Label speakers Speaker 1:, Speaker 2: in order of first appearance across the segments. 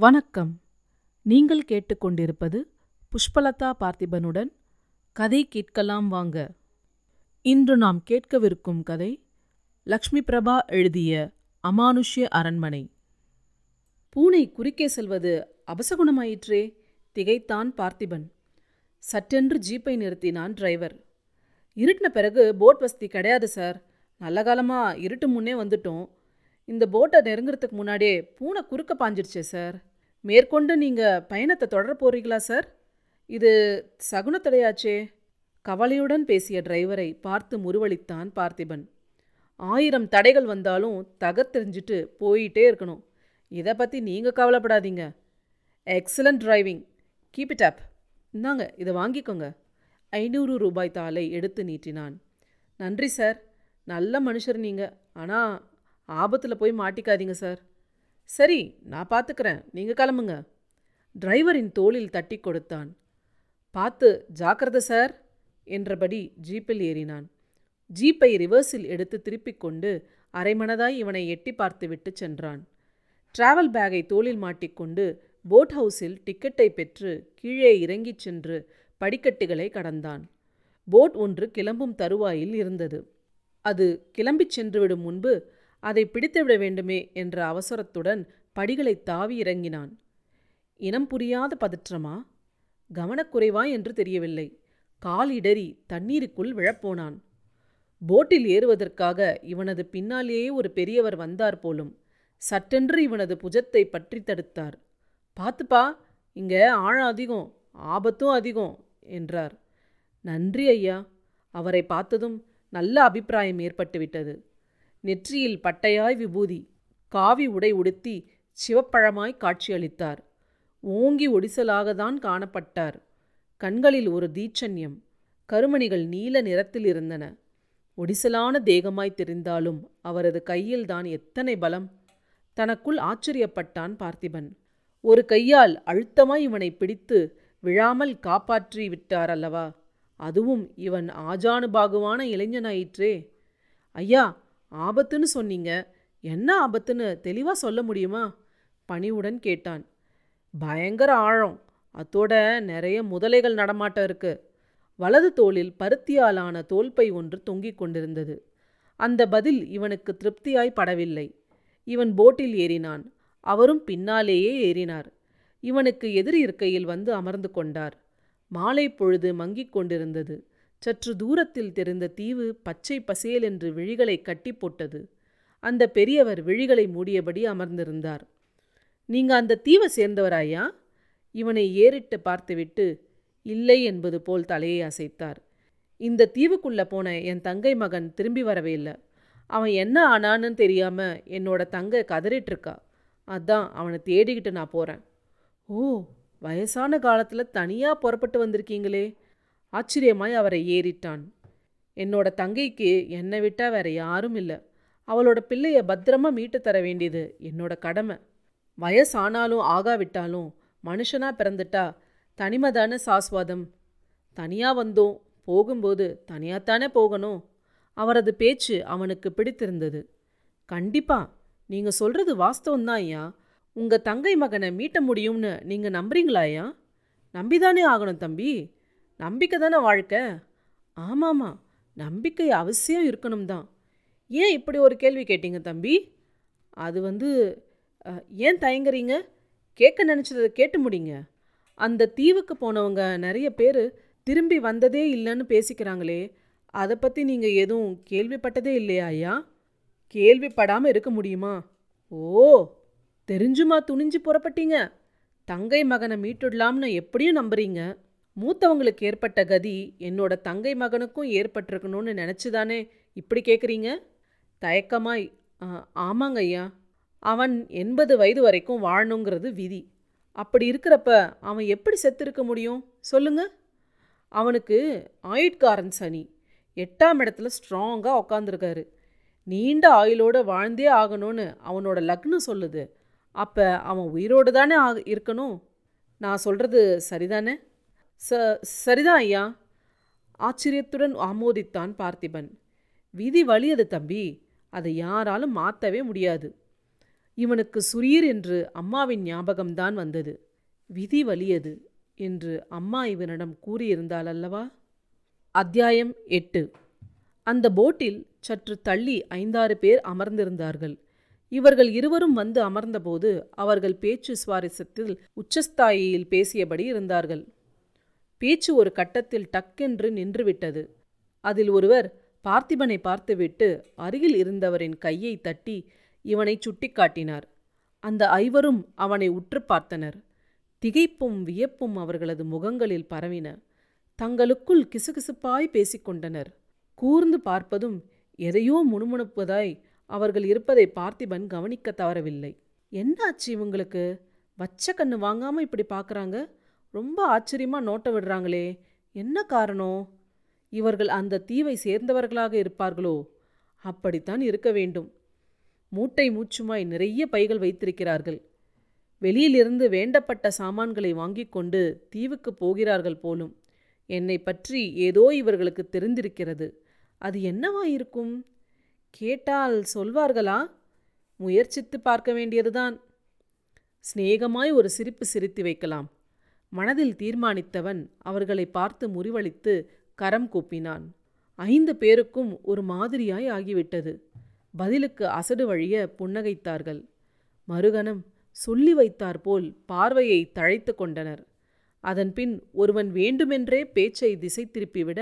Speaker 1: வணக்கம். நீங்கள் கேட்டுக்கொண்டிருப்பது புஷ்பலதா பார்த்திபனுடன் கதை கேட்கலாம் வாங்க. இன்று நாம் கேட்கவிருக்கும் கதை லக்ஷ்மி பிரபா எழுதிய அமானுஷ்ய அரண்மனை. பூனை குறுக்கே செல்வது அபசகுணமாயிற்றே திகைத்தான் பார்த்திபன். சட்டென்று ஜீப்பை நிறுத்தினான் டிரைவர். இருட்டின பிறகு போட் வசதி கிடையாது சார். நல்ல காலமாக இருட்டு முன்னே வந்துட்டோம். இந்த போட்டை நெருங்குறதுக்கு முன்னாடியே பூனை குறுக்க பாஞ்சிருச்சே சார். மேற்கொண்டு நீங்கள் பயணத்தை தொடர போறீங்களா சார்? இது சகுனத்தடையாச்சே. கவலையுடன் பேசிய டிரைவரை பார்த்து முருவளித்தான் பார்த்திபன். ஆயிரம் தடைகள் வந்தாலும் தகர்த்தெறிஞ்சிட்டு போயிட்டே இருக்கணும். இதை பற்றி நீங்கள் கவலைப்படாதீங்க. Excellent driving keep it up இந்தாங்க இதை வாங்கிக்கோங்க. ஐநூறு ரூபாய் தாளை எடுத்து நீட்டினான். நன்றி சார். நல்ல மனுஷர் நீங்கள் ஆனால் ஆபத்தில் போய் மாட்டிக்காதீங்க சார். சரி நான் பார்த்துக்கிறேன் நீங்கள் கிளம்புங்க. டிரைவரின் தோளில் தட்டி கொடுத்தான். பார்த்து ஜாக்கிரத சார் என்றபடி ஜீப்பில் ஏறினான். ஜீப்பை ரிவர்ஸில் எடுத்து திருப்பிக் கொண்டு அரைமனதாய் இவனை எட்டி பார்த்துவிட்டு சென்றான். டிராவல் பேக்கை தோளில் மாட்டிக்கொண்டு போட் ஹவுஸில் டிக்கெட்டை பெற்று கீழே இறங்கிச் சென்று படிக்கட்டுகளை கடந்தான். போட் ஒன்று கிளம்பும் தருவாயில் இருந்தது. அது கிளம்பிச் சென்றுவிடும் முன்பு அதை பிடித்துவிட வேண்டுமே என்ற அவசரத்துடன் படிகளை தாவி இறங்கினான். இனம் புரியாத பதற்றமா? கவனக்குறைவா என்று தெரியவில்லை. கால் இடறி தண்ணீருக்குள் விழப்போனான். போட்டில் ஏறுவதற்காக இவனது பின்னாலேயே ஒரு பெரியவர் வந்தார் போலும் சட்டென்று இவனது புஜத்தை பற்றி தடுத்தார். பார்த்துப்பா இங்க ஆழம் அதிகம் ஆபத்தும் அதிகம் என்றார். நன்றி ஐயா. அவரை பார்த்ததும் நல்ல அபிப்பிராயம் ஏற்பட்டுவிட்டது. நெற்றியில் பட்டையாய் விபூதி காவி உடை உடுத்தி சிவப்பழமாய் காட்சியளித்தார். ஓங்கி ஒடிசலாகத்தான் காணப்பட்டார். கண்களில் ஒரு தீச்சன்யம் கருமணிகள் நீல நிறத்தில் இருந்தன. ஒடிசலான தேகமாய் தெரிந்தாலும் அவரது கையில்தான் எத்தனை பலம்! தனக்குள் ஆச்சரியப்பட்டான் பார்த்திபன். ஒரு கையால் அழுத்தமாய் இவனை பிடித்து விழாமல் காப்பாற்றி விட்டார் அல்லவா? அதுவும் இவன் ஆஜானுபாகுவான இளைஞனாயிற்றே! ஐயா ஆபத்துன்னு சொன்னீங்க. என்ன ஆபத்துன்னு தெளிவாக சொல்ல முடியுமா? பணிவுடன் கேட்டான். பயங்கர ஆழம். அத்தோட நிறைய முதலைகள் நடமாட்டம் இருக்கு. வலது தோளில் பருத்தியாலான தோல்பை ஒன்று தொங்கிக் கொண்டிருந்தது. அந்த பதில் இவனுக்கு திருப்தியாய் படவில்லை. இவன் போட்டில் ஏறினான். அவரும் பின்னாலேயே ஏறினார். இவனுக்கு எதிர் இருக்கையில் வந்து அமர்ந்து கொண்டார். மாலை பொழுது மங்கிக் கொண்டிருந்தது. சற்று தூரத்தில் தெரிந்த தீவு பச்சை பசேல் என்று விழிகளை கட்டி போட்டது. அந்த பெரியவர் விழிகளை மூடியபடி அமர்ந்திருந்தார். நீங்க அந்த தீவை சேர்ந்தவராயா? இவனை ஏறிட்டு பார்த்துவிட்டு இல்லை என்பது போல் தலையை அசைத்தார். இந்த தீவுக்குள்ள போன என் தங்கை மகன் திரும்பி வரவே இல்லை. அவன் என்ன ஆனான்னு தெரியாம என்னோட தங்கை கதறிட்டு இருக்கா. அதான் அவனை தேடிக்கிட்டு நான் போறேன். ஓ வயசான காலத்தில் தனியாக புறப்பட்டு வந்திருக்கீங்களே. ஆச்சரியமாய் அவரை ஏறிட்டான். என்னோட தங்கைக்கு என்னை விட்டால் வேற யாரும் இல்லை. அவளோட பிள்ளைய பத்திரமா மீட்டு தர வேண்டியது என்னோட கடமை. வயசானாலும் ஆகாவிட்டாலும் மனுஷனாக பிறந்துட்டா தனிமதான தானே சாஸ்வாதம். தனியாக வந்தோம் போகும்போது தனியாகத்தானே போகணும். அவரது பேச்சு அவனுக்கு பிடித்திருந்தது. கண்டிப்பா நீங்கள் சொல்கிறது வாஸ்தவம்தான் ஐயா. உங்கள் தங்கை மகனை மீட்ட முடியும்னு நீங்கள் நம்புறீங்களா ஐயா? நம்பிதானே ஆகணும் தம்பி. நம்பிக்கை தானே வாழ்க்கை? ஆமாம்மா நம்பிக்கை அவசியம் இருக்கணும் தான் ஏன் இப்படி ஒரு கேள்வி கேட்டீங்க தம்பி? அது வந்து ஏன் தயங்குறீங்க? கேட்க நினச்சதை கேட்டு முடிங்க. அந்த தீவுக்கு போனவங்க நிறைய பேர் திரும்பி வந்ததே இல்லைன்னு பேசிக்கிறாங்களே அதை பற்றி நீங்கள் எதுவும் கேள்விப்பட்டதே இல்லையா ஐயா? கேள்விப்படாமல் இருக்க முடியுமா? ஓ தெரிஞ்சுமா துணிஞ்சு புறப்பட்டீங்க. தங்கை மகனை மீட்டுடலாம்னு எப்படியும் நம்புறீங்க. மூத்தவங்களுக்கு ஏற்பட்ட கதி என்னோட தங்கை மகனுக்கும் ஏற்பட்டிருக்கணும்னு நினச்சிதானே இப்படி கேட்குறீங்க தயக்கமாய் ஆமாங்க ஐயா. அவன் எண்பது வயது வரைக்கும் வாழணுங்கிறது விதி. அப்படி இருக்கிறப்ப அவன் எப்படி செத்திருக்க முடியும்? சொல்லுங்க. அவனுக்கு ஆயுட்காரன் சனி. எட்டாம் இடத்துல ஸ்ட்ராங்காக உக்காந்துருக்காரு. நீண்ட ஆயுளோடு வாழ்ந்தே ஆகணும்னு அவனோட லக்னம் சொல்லுது. அப்போ அவன் உயிரோடு தானே ஆக இருக்கணும்? நான் சொல்கிறது சரிதானே? ச சரிதான் ஐயா. ஆச்சரியத்துடன் ஆமோதித்தான் பார்த்திபன். விதி வலியது தம்பி. அதை யாராலும் மாற்றவே முடியாது. இவனுக்கு சுரீர் என்று அம்மாவின் ஞாபகம்தான் வந்தது. விதி வலியது என்று அம்மா இவனிடம் கூறியிருந்தாள் அல்லவா? அத்தியாயம் எட்டு. அந்த போட்டில் சற்று தள்ளி ஐந்தாறு பேர் அமர்ந்திருந்தார்கள். இவர்கள் இருவரும் வந்து அமர்ந்தபோது அவர்கள் பேச்சு சுவாரஸ்யத்தில் உச்சஸ்தாயியில் பேசியபடி இருந்தார்கள். பேச்சு ஒரு கட்டத்தில் டக்கென்று நின்றுவிட்டது. அதில் ஒருவர் பார்த்திபனை பார்த்துவிட்டு அருகில் இருந்தவரின் கையை தட்டி இவனை சுட்டிக்காட்டினார். அந்த ஐவரும் அவனை உற்று பார்த்தனர். திகைப்பும் வியப்பும் அவர்களது முகங்களில் பரவின. தங்களுக்குள் கிசுகிசுப்பாய் பேசிக்கொண்டனர் கூர்ந்து பார்ப்பதும் எதையோ முணுமுணுப்பதாய் அவர்கள் இருப்பதை பார்த்திபன் கவனிக்க தவறவில்லை. என்னாச்சு இவங்களுக்கு? வச்ச கண்ணு வாங்காம இப்படி பார்க்குறாங்க? ரொம்ப ஆச்சரியமாக நோட்ட விடுறாங்களே. என்ன காரணம்? இவர்கள் அந்த தீவை சேர்ந்தவர்களாக இருப்பார்களோ? அப்படித்தான் இருக்க வேண்டும். மூட்டை மூச்சுமாய் நிறைய பைகள் வைத்திருக்கிறார்கள். வெளியிலிருந்து வேண்டப்பட்ட சாமான்களை வாங்கிக் கொண்டு தீவுக்கு போகிறார்கள் போலும். என்னை பற்றி ஏதோ இவர்களுக்கு தெரிந்திருக்கிறது. அது என்னவாயிருக்கும் கேட்டால் சொல்வார்களா? முயற்சித்து பார்க்க வேண்டியதுதான். சிநேகமாய் ஒரு சிரிப்பு சிரித்து வைக்கலாம். மனதில் தீர்மானித்தவன் அவர்களை பார்த்து முறிவளித்து கரம் கூப்பினான். ஐந்து பேருக்கும் ஒரு மாதிரியாய் ஆகிவிட்டது. பதிலுக்கு அசடு வழிய புன்னகைத்தார்கள். மறுகணம் சொல்லி வைத்தாற்போல் பார்வையை தழைத்து கொண்டனர். அதன்பின் ஒருவன் வேண்டுமென்றே பேச்சை திசை திருப்பிவிட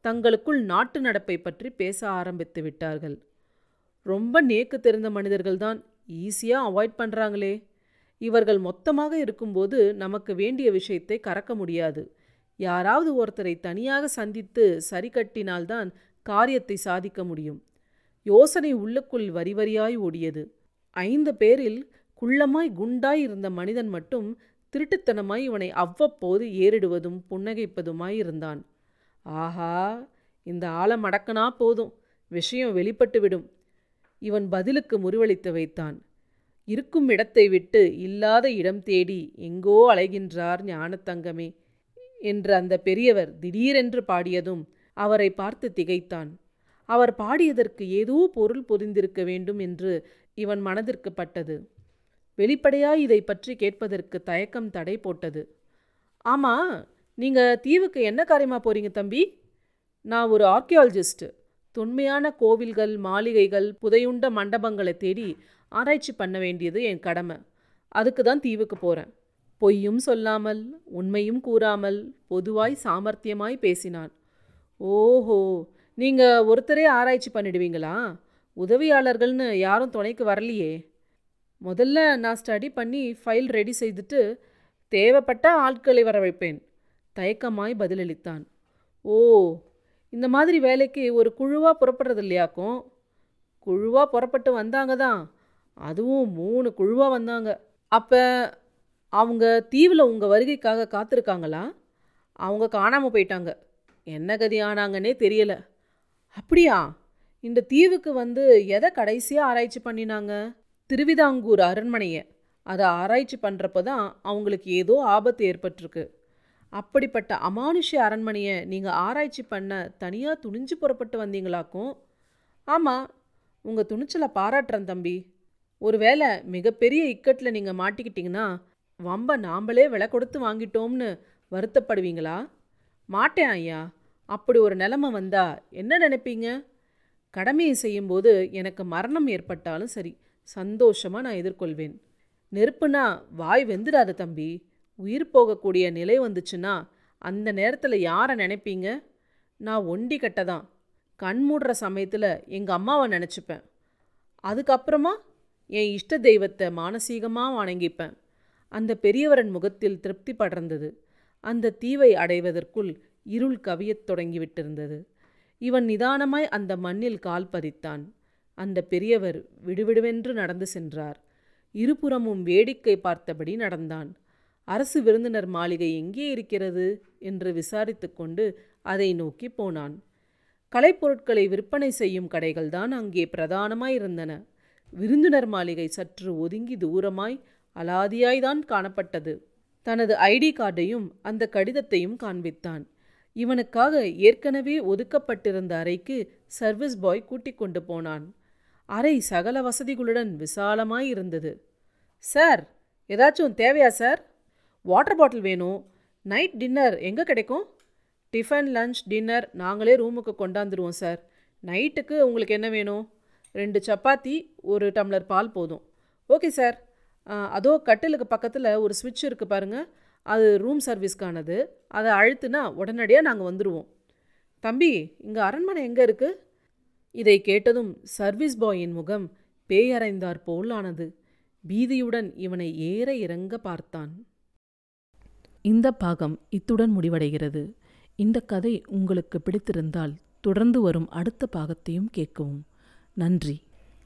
Speaker 1: தங்களுக்குள் நாட்டு நடப்பை பற்றி பேச ஆரம்பித்து விட்டார்கள். ரொம்ப நேக்கு தெரிந்த மனிதர்கள்தான் ஈஸியாக அவாய்ட் பண்ணுறாங்களே இவர்கள் மொத்தமாக இருக்கும்போது நமக்கு வேண்டிய விஷயத்தை கறக்க முடியாது. யாராவது ஒருத்தரை தனியாக சந்தித்து சரி கட்டினால்தான் காரியத்தை சாதிக்க முடியும். யோசனை உள்ளுக்குள் வரிவரியாய் ஓடியது. ஐந்து பேரில் குள்ளமாய் குண்டாய் இருந்த மனிதன் மட்டும் திருட்டுத்தனமாய் இவனை அவ்வப்போது ஏறிடுவதும் புன்னகைப்பதுமாய் இருந்தான். ஆஹா இந்த ஆளை மடக்கனா போதும். விஷயம் வெளிப்பட்டுவிடும். இவன் பதிலுக்கு முறிவளித்து வைத்தான். இருக்கும் இடத்தை விட்டு இல்லாத இடம் தேடி எங்கோ அலைகின்றார் ஞானத்தங்கமே என்று அந்த பெரியவர் திடீரென்று பாடியதும் அவரை பார்த்து திகைத்தான். அவர் பாடியதற்கு ஏதோ பொருள் பொதிந்திருக்க வேண்டும் என்று இவன் மனதிற்கு பட்டது. வெளிப்படையாய் இதை பற்றி கேட்பதற்கு தயக்கம் தடை போட்டது. ஆமா நீங்க தீவுக்கு என்ன காரியமா போறீங்க தம்பி? நான் ஒரு ஆர்கியாலஜிஸ்ட்டு தொன்மையான கோவில்கள் மாளிகைகள் புதையுண்ட மண்டபங்களை தேடி ஆராய்ச்சி பண்ண வேண்டியது என் கடமை. அதுக்கு தான் தீவுக்கு போகிறேன் பொய்யும் சொல்லாமல் உண்மையும் கூறாமல் பொதுவாய் சாமர்த்தியமாய் பேசினான். ஓஹோ நீங்கள் ஒருத்தரே ஆராய்ச்சி பண்ணிடுவீங்களா? உதவியாளர்கள்னு யாரும் துணைக்கு வரலையே. முதல்ல நான் ஸ்டடி பண்ணி ஃபைல் ரெடி செய்துட்டு தேவைப்பட்ட ஆட்களை வர வைப்பேன். தயக்கமாய் பதிலளித்தான். ஓ இந்த மாதிரி வேலைக்கு ஒரு குழுவாக புறப்படுறது இல்லையாக்கும் குழுவாக புறப்பட்டு வந்தாங்க தான். அதுவும் மூணு குழுவாக வந்தாங்க. அப்போ அவங்க தீவில் உங்கள் வருகைக்காக காத்திருக்காங்களா? அவங்க காணாமல் போயிட்டாங்க. என்ன கதி ஆனாங்கன்னே தெரியலை. அப்படியா? இந்த தீவுக்கு வந்து எதை கடைசியாக ஆராய்ச்சி பண்ணினாங்க? திருவிதாங்கூர் அரண்மனையை. அதை ஆராய்ச்சி பண்ணுறப்ப தான் அவங்களுக்கு ஏதோ ஆபத்து ஏற்பட்டிருக்கு. அப்படிப்பட்ட அமானுஷ்ய அரண்மனையை நீங்கள் ஆராய்ச்சி பண்ண தனியாக துணிஞ்சு புறப்பட்டு வந்தீங்களாக்கும்? ஆமாம் உங்கள் துணிச்சலை பாராட்டுறேன் தம்பி. ஒருவேளை மிகப்பெரிய இக்கட்டில் நீங்கள் மாட்டிக்கிட்டிங்கன்னா வம்ப நாம்பளே விலை கொடுத்து வாங்கிட்டோம்னு வருத்தப்படுவீங்களா? மாட்டேன் ஐயா. அப்படி ஒரு நிலமை வந்தா என்ன நினைப்பீங்க? கடமையை செய்யும்போது எனக்கு மரணம் ஏற்பட்டாலும் சரி சந்தோஷமாக நான் எதிர்கொள்வேன். நெருப்புனா வாய் வெந்துடாத தம்பி. உயிர் போகக்கூடிய நிலை வந்துச்சுன்னா அந்த நேரத்தில் யாரை நினைப்பீங்க? நான் ஒண்டி கட்டதான். கண் மூடுற சமயத்தில் எங்கள் அம்மாவை நினச்சிப்பேன். அதுக்கப்புறமா என் இஷ்ட தெய்வத்தை மானசீகமாக வணங்கிப்பேன். அந்த பெரியவரன் முகத்தில் திருப்தி படர்ந்தது. அந்த தீவை அடைவதற்குள் இருள் கவியத் தொடங்கிவிட்டிருந்தது. இவன் நிதானமாய் அந்த மண்ணில் கால் பதித்தான். அந்த பெரியவர் விடுவிடுவென்று நடந்து சென்றார். இருபுறமும் வேடிக்கை பார்த்தபடி நடந்தான். அரசு விருந்தினர் மாளிகை எங்கே இருக்கிறது? என்று விசாரித்து கொண்டு அதை நோக்கி போனான். கலைப்பொருட்களை விற்பனை செய்யும் கடைகள்தான் அங்கே பிரதானமாயிருந்தன விருந்தினர் மாளிகை சற்று ஒதுங்கி தூரமாய் அலாதியாய்தான் காணப்பட்டது. தனது ஐடி கார்டையும் அந்த கடிதத்தையும் காண்பித்தான். இவனுக்காக ஏற்கனவே ஒதுக்கப்பட்டிருந்த அறைக்கு சர்வீஸ் பாய் கூட்டிக் கொண்டு போனான். அறை சகல வசதிகளுடன் விசாலமாய் இருந்தது. சார் ஏதாச்சும் தேவையா சார்? வாட்டர் பாட்டில் வேணும். நைட் டின்னர் எங்கே கிடைக்கும்? டிஃபன் லஞ்ச் டின்னர் நாங்களே ரூமுக்கு கொண்டாந்துருவோம் சார். நைட்டுக்கு உங்களுக்கு என்ன வேணும்? ரெண்டு சப்பாத்தி ஒரு டம்ளர் பால் போதும். Okay sir. அதோ கட்டிலுக்கு பக்கத்தில் ஒரு சுவிட்ச் இருக்குது பாருங்கள் அது ரூம் சர்வீஸ்க்கானது. அதை அழுத்துனா உடனடியாக நாங்கள் வந்துடுவோம் தம்பி இங்கே அரண்மனை எங்கே இருக்குது இதை கேட்டதும் சர்வீஸ் பாயின் முகம் பேயறைந்தார் போல் ஆனது. பீதியுடன் இவனை ஏற இறங்க பார்த்தான். இந்த பாகம் இத்துடன் முடிவடைகிறது. இந்த கதை உங்களுக்கு பிடித்திருந்தால் தொடர்ந்து வரும் அடுத்த பாகத்தையும் கேட்கவும். நன்றி.